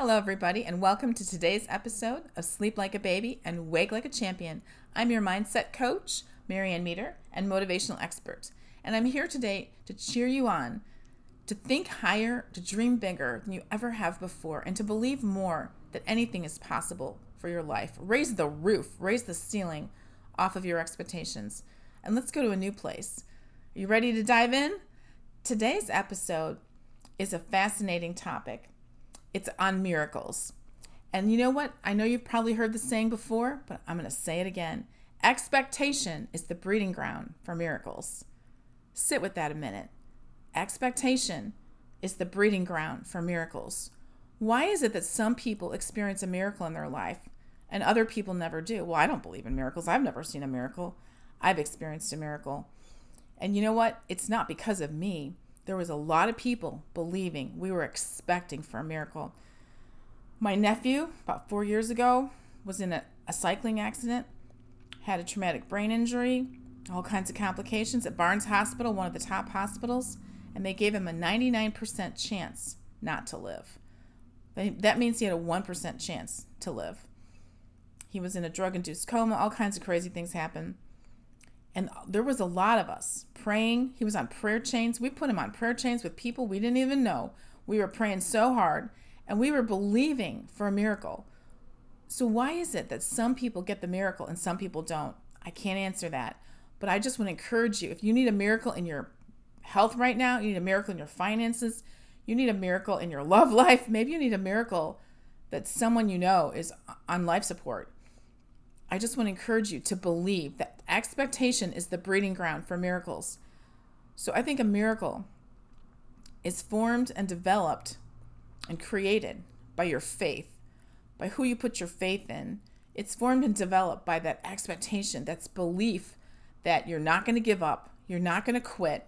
Hello, everybody, and welcome to today's episode of Sleep Like a Baby and Wake Like a Champion. I'm your mindset coach, Marianne Meter, and motivational expert. And I'm here today to cheer you on, to think higher, to dream bigger than you ever have before, and to believe more that anything is possible for your life. Raise the roof, raise the ceiling off of your expectations, and let's go to a new place. Are you ready to dive in? Today's episode is a fascinating topic it's on miracles. And you know what? I know you've probably heard the saying before, but I'm going to say it again. Expectation is the breeding ground for miracles. Sit with that a minute. Expectation is the breeding ground for miracles. Why is it that some people experience a miracle in their life and other people never do? Well, I don't believe in miracles. I've never seen a miracle. I've experienced a miracle. And you know what? It's not because of me there was a lot of people believing we were expecting for a miracle. My nephew, about four years ago, was in a, a cycling accident, had a traumatic brain injury, all kinds of complications at Barnes Hospital, one of the top hospitals, and they gave him a 99% chance not to live. That means he had a 1% chance to live. He was in a drug induced coma, all kinds of crazy things happened. And there was a lot of us praying. He was on prayer chains. We put him on prayer chains with people we didn't even know. We were praying so hard and we were believing for a miracle. So, why is it that some people get the miracle and some people don't? I can't answer that. But I just want to encourage you if you need a miracle in your health right now, you need a miracle in your finances, you need a miracle in your love life, maybe you need a miracle that someone you know is on life support. I just want to encourage you to believe that expectation is the breeding ground for miracles. So I think a miracle is formed and developed and created by your faith, by who you put your faith in. It's formed and developed by that expectation, that's belief that you're not going to give up, you're not going to quit.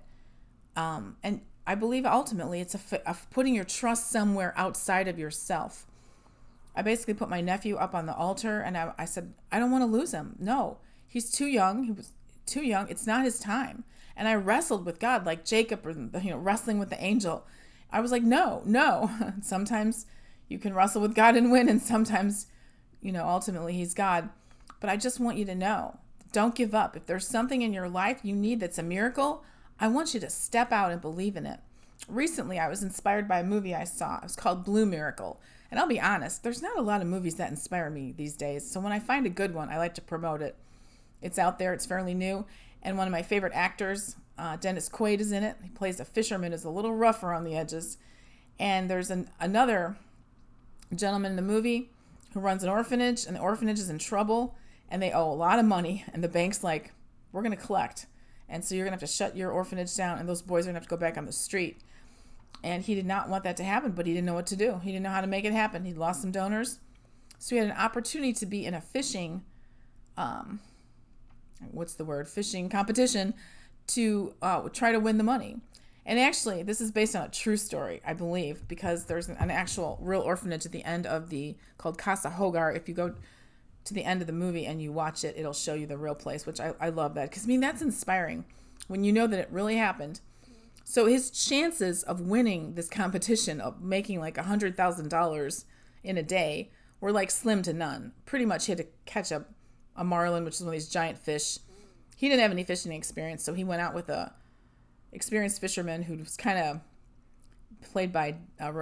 Um, and I believe ultimately it's a, putting your trust somewhere outside of yourself. I basically put my nephew up on the altar and I, I said, I don't want to lose him. No, he's too young. He was too young. It's not his time. And I wrestled with God like Jacob or, you know, wrestling with the angel. I was like, no, no. sometimes you can wrestle with God and win, and sometimes, you know, ultimately he's God. But I just want you to know don't give up. If there's something in your life you need that's a miracle, I want you to step out and believe in it. Recently, I was inspired by a movie I saw. It was called Blue Miracle. And I'll be honest, there's not a lot of movies that inspire me these days. So when I find a good one, I like to promote it. It's out there, it's fairly new. And one of my favorite actors, uh, Dennis Quaid, is in it. He plays a fisherman, is a little rougher on the edges. And there's an, another gentleman in the movie who runs an orphanage, and the orphanage is in trouble, and they owe a lot of money. And the bank's like, we're going to collect. And so you're going to have to shut your orphanage down, and those boys are going to have to go back on the street. And he did not want that to happen, but he didn't know what to do. He didn't know how to make it happen. He lost some donors. So he had an opportunity to be in a fishing, um, what's the word, fishing competition to uh, try to win the money. And actually, this is based on a true story, I believe, because there's an, actual real orphanage at the end of the called Casa Hogar. If you go to the end of the movie and you watch it, it'll show you the real place, which I, I love that because I mean that's inspiring when you know that it really happened so his chances of winning this competition of making like a hundred thousand dollars in a day were like slim to none. Pretty much he had to catch a, a marlin, which is one of these giant fish. He didn't have any fishing experience, so he went out with a experienced fisherman who was kind of played by uh,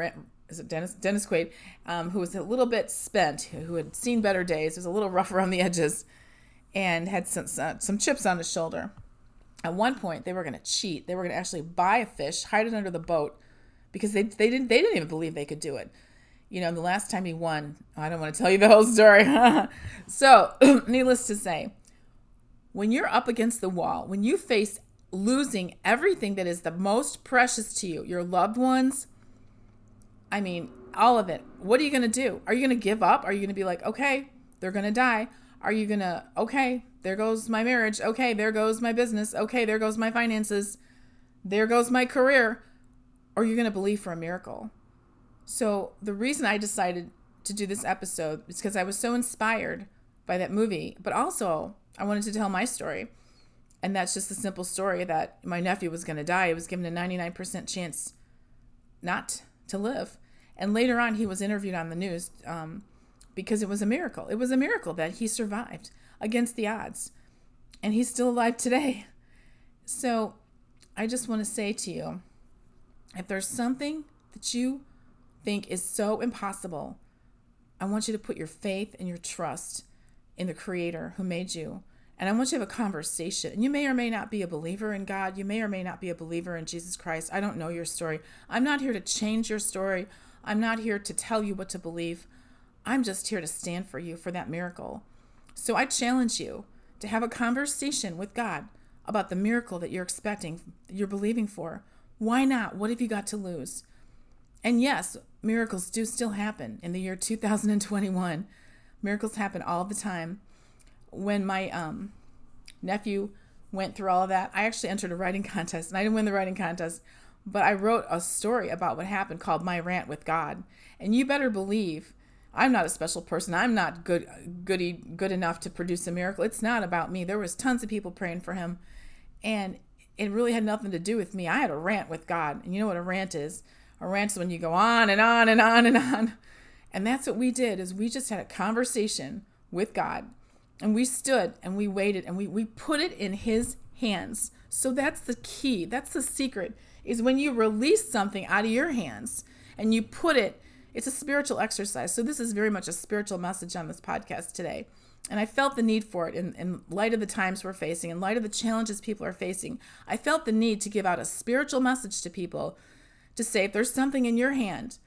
is it Dennis Dennis Quaid, um, who was a little bit spent, who had seen better days, was a little rough around the edges, and had some uh, some chips on his shoulder at one point they were going to cheat. They were going to actually buy a fish, hide it under the boat because they, they didn't they didn't even believe they could do it. You know, the last time he won, I don't want to tell you the whole story. so, needless to say, when you're up against the wall, when you face losing everything that is the most precious to you, your loved ones, I mean, all of it. What are you going to do? Are you going to give up? Are you going to be like, "Okay, they're going to die." Are you going to, "Okay, there goes my marriage. Okay, there goes my business. Okay, there goes my finances. There goes my career. Or you're going to believe for a miracle. So, the reason I decided to do this episode is because I was so inspired by that movie, but also I wanted to tell my story. And that's just the simple story that my nephew was going to die. He was given a 99% chance not to live. And later on, he was interviewed on the news um, because it was a miracle. It was a miracle that he survived against the odds. And he's still alive today. So I just want to say to you if there's something that you think is so impossible, I want you to put your faith and your trust in the Creator who made you. And I want you to have a conversation. You may or may not be a believer in God. You may or may not be a believer in Jesus Christ. I don't know your story. I'm not here to change your story. I'm not here to tell you what to believe. I'm just here to stand for you for that miracle. So I challenge you to have a conversation with God about the miracle that you're expecting, that you're believing for. Why not? What have you got to lose? And yes, miracles do still happen in the year 2021. Miracles happen all the time. When my um, nephew went through all of that, I actually entered a writing contest and I didn't win the writing contest, but I wrote a story about what happened called My Rant with God. And you better believe I'm not a special person. I'm not good goody good enough to produce a miracle. It's not about me. There was tons of people praying for him and it really had nothing to do with me. I had a rant with God. And you know what a rant is? A rant is when you go on and on and on and on. And that's what we did is we just had a conversation with God. And we stood and we waited and we, we put it in his hands. So that's the key. That's the secret is when you release something out of your hands and you put it it's a spiritual exercise. So, this is very much a spiritual message on this podcast today. And I felt the need for it in, in light of the times we're facing, in light of the challenges people are facing. I felt the need to give out a spiritual message to people to say if there's something in your hand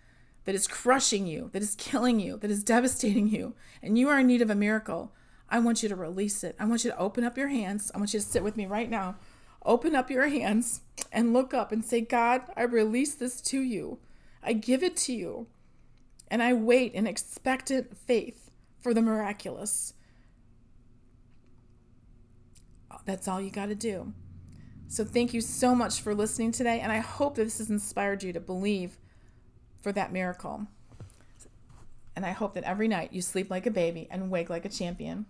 that is crushing you, that is killing you, that is devastating you, and you are in need of a miracle, I want you to release it. I want you to open up your hands. I want you to sit with me right now. Open up your hands and look up and say, God, I release this to you. I give it to you and I wait in expectant faith for the miraculous. That's all you got to do. So, thank you so much for listening today, and I hope that this has inspired you to believe for that miracle. And I hope that every night you sleep like a baby and wake like a champion.